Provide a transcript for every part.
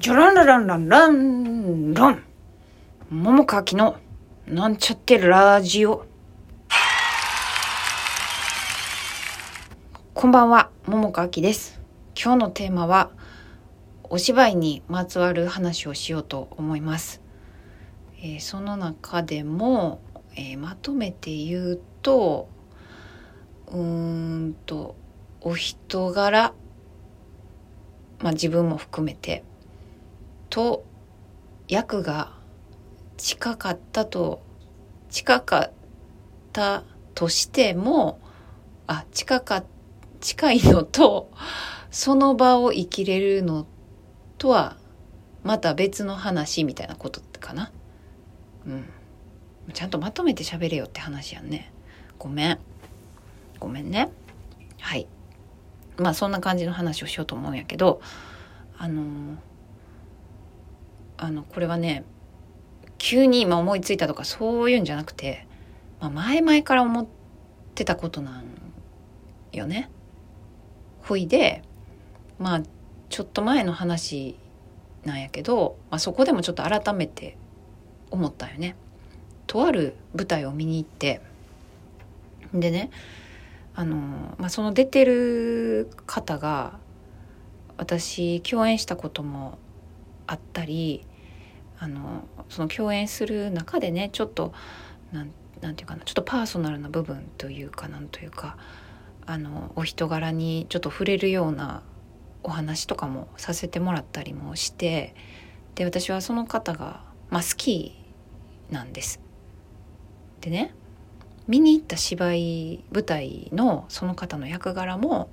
ジョランラランランラン。ラン桃川きのなんちゃってラジオ。こんばんは桃川きです。今日のテーマはお芝居にまつわる話をしようと思います、えー、その中でも、えー、まとめて言うとうーんとお人柄。まあ自分も含めて。と役が近かったと近かったとしてもあ近か近いのとその場を生きれるのとはまた別の話みたいなことかな。うん。ちゃんとまとめて喋れよって話やんね。ごめん。ごめんね。はい。まあそんな感じの話をしようと思うんやけどあのあのこれはね急に今思いついたとかそういうんじゃなくて、まあ、前々から思ってたことなんよね。ほいでまあちょっと前の話なんやけど、まあ、そこでもちょっと改めて思ったよね。とある舞台を見に行ってでねあの、まあ、その出てる方が私共演したこともあったりあのその共演する中でねちょっとなんなんていうかなちょっとパーソナルな部分というかなんというかあのお人柄にちょっと触れるようなお話とかもさせてもらったりもしてで私はその方が、まあ、好きなんです。でね見に行った芝居舞台のその方の役柄も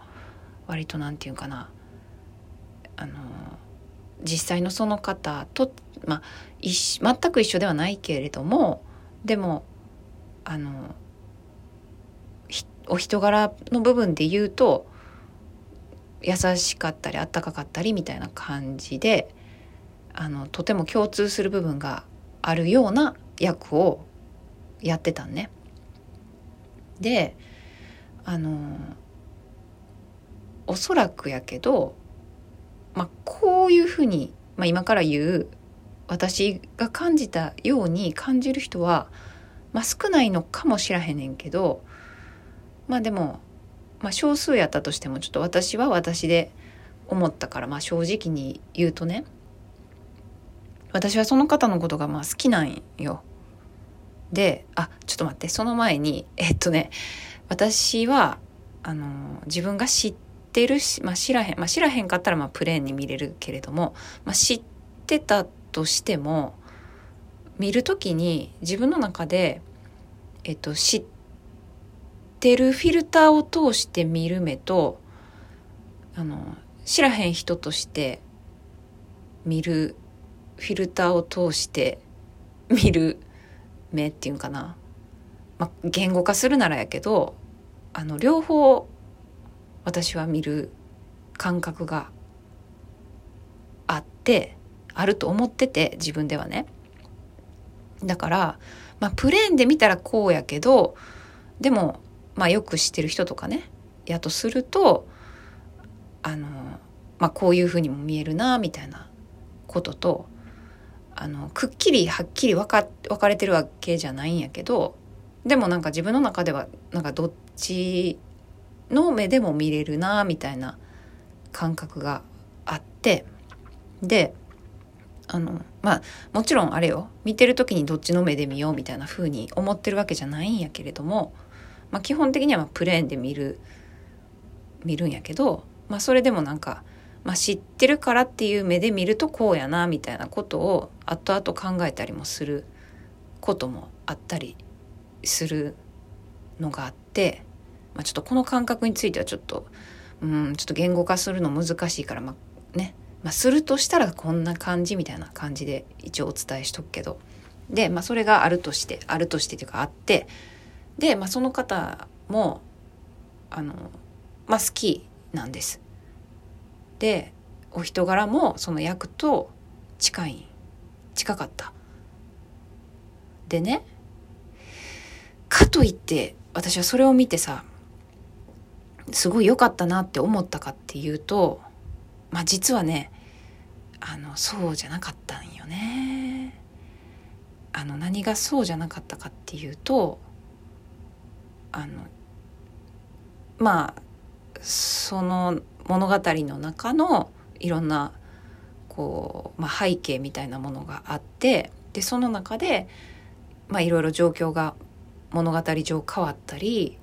割と何て言うかなあの実際のその方とまあ、全く一緒ではないけれどもでもあのお人柄の部分で言うと優しかったりあったかかったりみたいな感じであのとても共通する部分があるような役をやってたんね。であのおそらくやけど、まあ、こういうふうに、まあ、今から言う私が感じたように感じる人は、まあ、少ないのかもしらへんねんけどまあでも、まあ、少数やったとしてもちょっと私は私で思ったから、まあ、正直に言うとね私はその方のことがまあ好きなんよ。であちょっと待ってその前にえっとね私はあの自分が知ってるし、まあ、知らへん、まあ、知らへんかったらまあプレーンに見れるけれども、まあ、知ってたとしても見る時に自分の中で、えっと、知ってるフィルターを通して見る目とあの知らへん人として見るフィルターを通して見る目っていうんかな、まあ、言語化するならやけどあの両方私は見る感覚があってあると思ってて自分ではね。だからまあプレーンで見たらこうやけどでもまあよく知ってる人とかねやとするとあのまあこういうふうにも見えるなみたいなこととあのくっきりはっきり分か分かれてるわけじゃないんやけどでもなんか自分の中ではなんかどっちの目でも見れるなみたいな感覚があってであのまあもちろんあれよ。見てる時にどっちの目で見ようみたいな風に思ってるわけじゃないんやけれども、まあ、基本的にはプレーンで見る見るんやけど、まあ、それでもなんか、まあ、知ってるからっていう目で見るとこうやなみたいなことを後々考えたりもすることもあったりするのがあって、まあ、ちょっとこの感覚についてはちょっとうんちょっと言語化するの難しいからまあね。まあ、するとしたらこんな感じみたいな感じで一応お伝えしとくけどで、まあ、それがあるとしてあるとしてというかあってで、まあ、その方もあの、まあ、好きなんです。でお人柄もその役と近い近かった。でねかといって私はそれを見てさすごい良かったなって思ったかっていうとまあ実はねあのそうじゃなかったんよね。あの何がそうじゃなかったかっていうとあのまあその物語の中のいろんなこう、まあ、背景みたいなものがあってでその中で、まあ、いろいろ状況が物語上変わったり、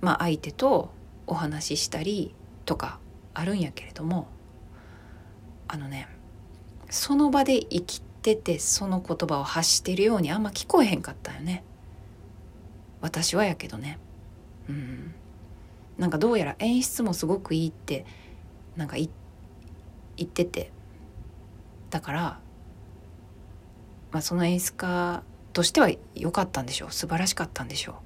まあ、相手とお話ししたりとかあるんやけれどもあのねその場で生きててその言葉を発してるようにあんま聞こえへんかったよね。私はやけどね。うん。なんかどうやら演出もすごくいいってなんか言ってて。だから、まあ、その演出家としては良かったんでしょう。素晴らしかったんでしょ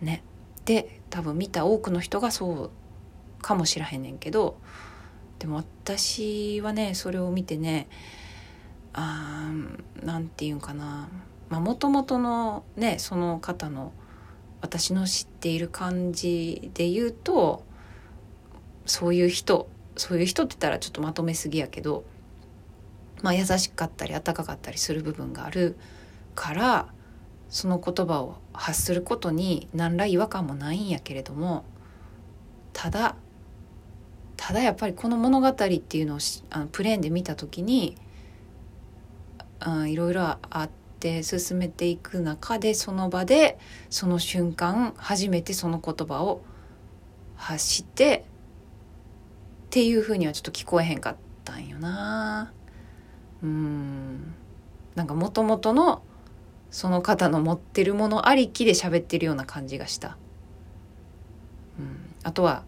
う。ね。で多分見た多くの人がそうかもしらへんねんけどでも私はねそれを見てねあなんていうんかな。もともとのねその方の私の知っている感じで言うとそういう人そういう人って言ったらちょっとまとめすぎやけどまあ優しかったり温かかったりする部分があるからその言葉を発することに何ら違和感もないんやけれどもただただやっぱりこの物語っていうのをあのプレーンで見た時にあいろいろあって進めていく中でその場でその瞬間初めてその言葉を発してっていうふうにはちょっと聞こえへんかったんよな。うん。なんかもともとのその方の持ってるものありきで喋ってるような感じがした、うん、あとは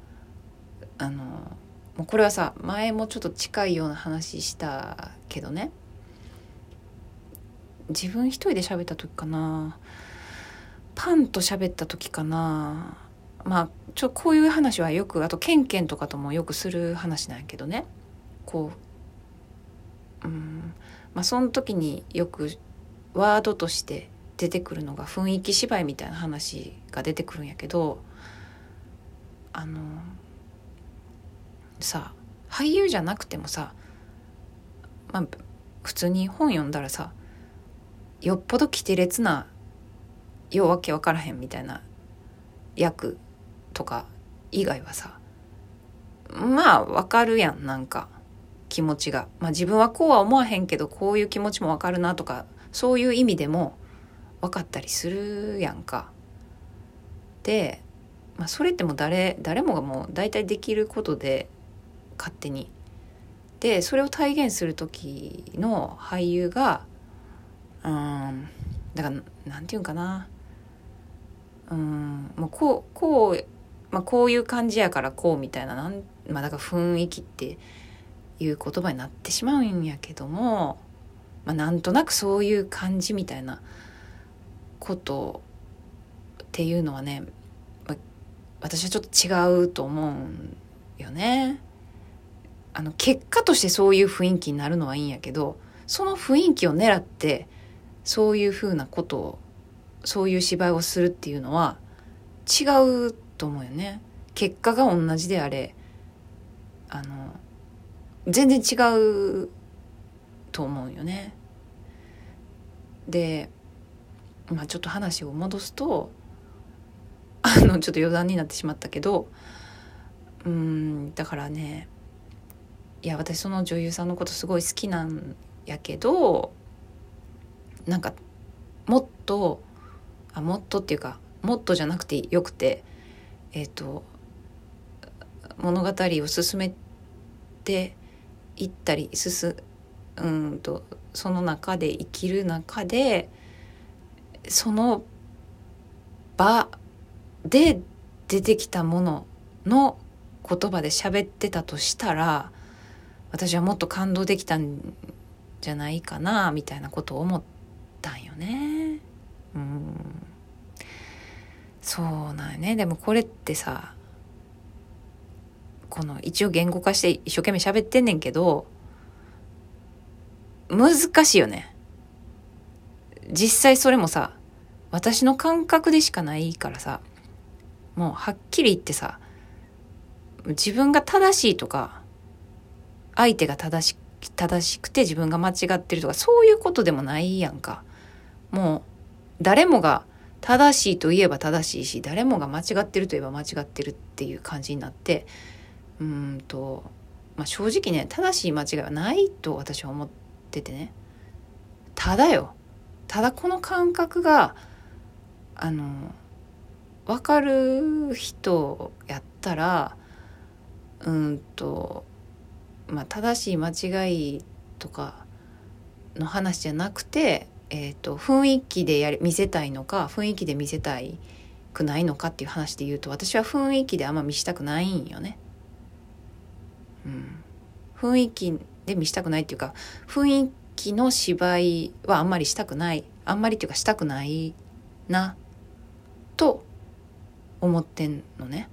あのもうこれはさ前もちょっと近いような話したけどね。自分一人で喋った時かな。パンと喋った時かな。まあちょこういう話はよくあとケンケンとかともよくする話なんやけどね。こううんまあその時によくワードとして出てくるのが雰囲気芝居みたいな話が出てくるんやけどあのさ俳優じゃなくてもさまあ普通に本読んだらさよっぽど規定列なようわけわからへんみたいな役とか以外はさまあわかるやんなんか気持ちが、まあ、自分はこうは思わへんけどこういう気持ちもわかるなとかそういう意味でも分かったりするやんか。で、まあ、それってもう誰誰もがもう大体できることで勝手に。でそれを体現する時の俳優がうんだからなんていうんかなうんもうこうこう、まあ、こういう感じやからこうみたいななん、まあ、だから雰囲気っていう言葉になってしまうんやけども、まあ、なんとなくそういう感じみたいなことっていうのはね、まあ、私はちょっと違うと思うよね。あの結果としてそういう雰囲気になるのはいいんやけどその雰囲気を狙ってそういうふうなことをそういう芝居をするっていうのは違うと思うよね。結果が同じであれあの全然違うと思うよね。で、まあ、ちょっと話を戻すとあのちょっと余談になってしまったけどうんだからねいや私その女優さんのことすごい好きなんやけどなんかもっとあもっとっていうかもっとじゃなくてよくてえっ、ー、と物語を進めていったり進うんとその中で生きる中でその場で出てきたものの言葉で喋ってたとしたら私はもっと感動できたんじゃないかなみたいなことを思っ。たんよね。うん。そうなんよね。でもこれってさこの一応言語化して一生懸命喋ってんねんけど難しいよね。実際それもさ私の感覚でしかないからさもうはっきり言ってさ自分が正しいとか相手が正し正しくて自分が間違ってるとかそういうことでもないやんか。もう誰もが正しいといえば正しいし誰もが間違ってるといえば間違ってるっていう感じになってうんと、まあ、正直ね正しい間違いはないと私は思っててね。ただよ。ただこの感覚があの分かる人やったらうんとまあ正しい間違いとかの話じゃなくてえーと、雰囲気でやり見せたいのか雰囲気で見せたいくないのかっていう話で言うと私は雰囲気であんま見したくないんよね。うん、雰囲気で見したくないっていうか雰囲気の芝居はあんまりしたくないあんまりっていうかしたくないなと思ってんのね。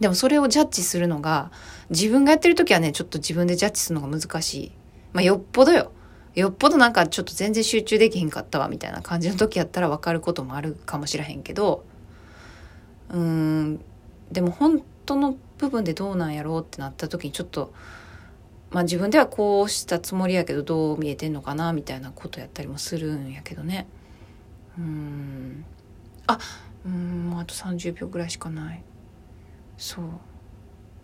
でもそれをジャッジするのが自分がやってる時はねちょっと自分でジャッジするのが難しい。まあよっぽどよ。よっぽどなんかちょっと全然集中できへんかったわみたいな感じの時やったら分かることもあるかもしれへんけどうーんでも本当の部分でどうなんやろうってなった時にちょっとまあ自分ではこうしたつもりやけどどう見えてんのかなみたいなことやったりもするんやけどねうんあうんあと30秒ぐらいしかないそう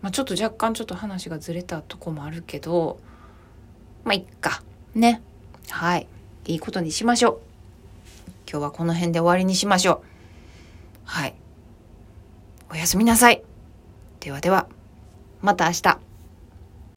まあちょっと若干ちょっと話がずれたとこもあるけどまあいっかね。はい。いいことにしましょう。今日はこの辺で終わりにしましょう。はい。おやすみなさい。ではでは、また明日。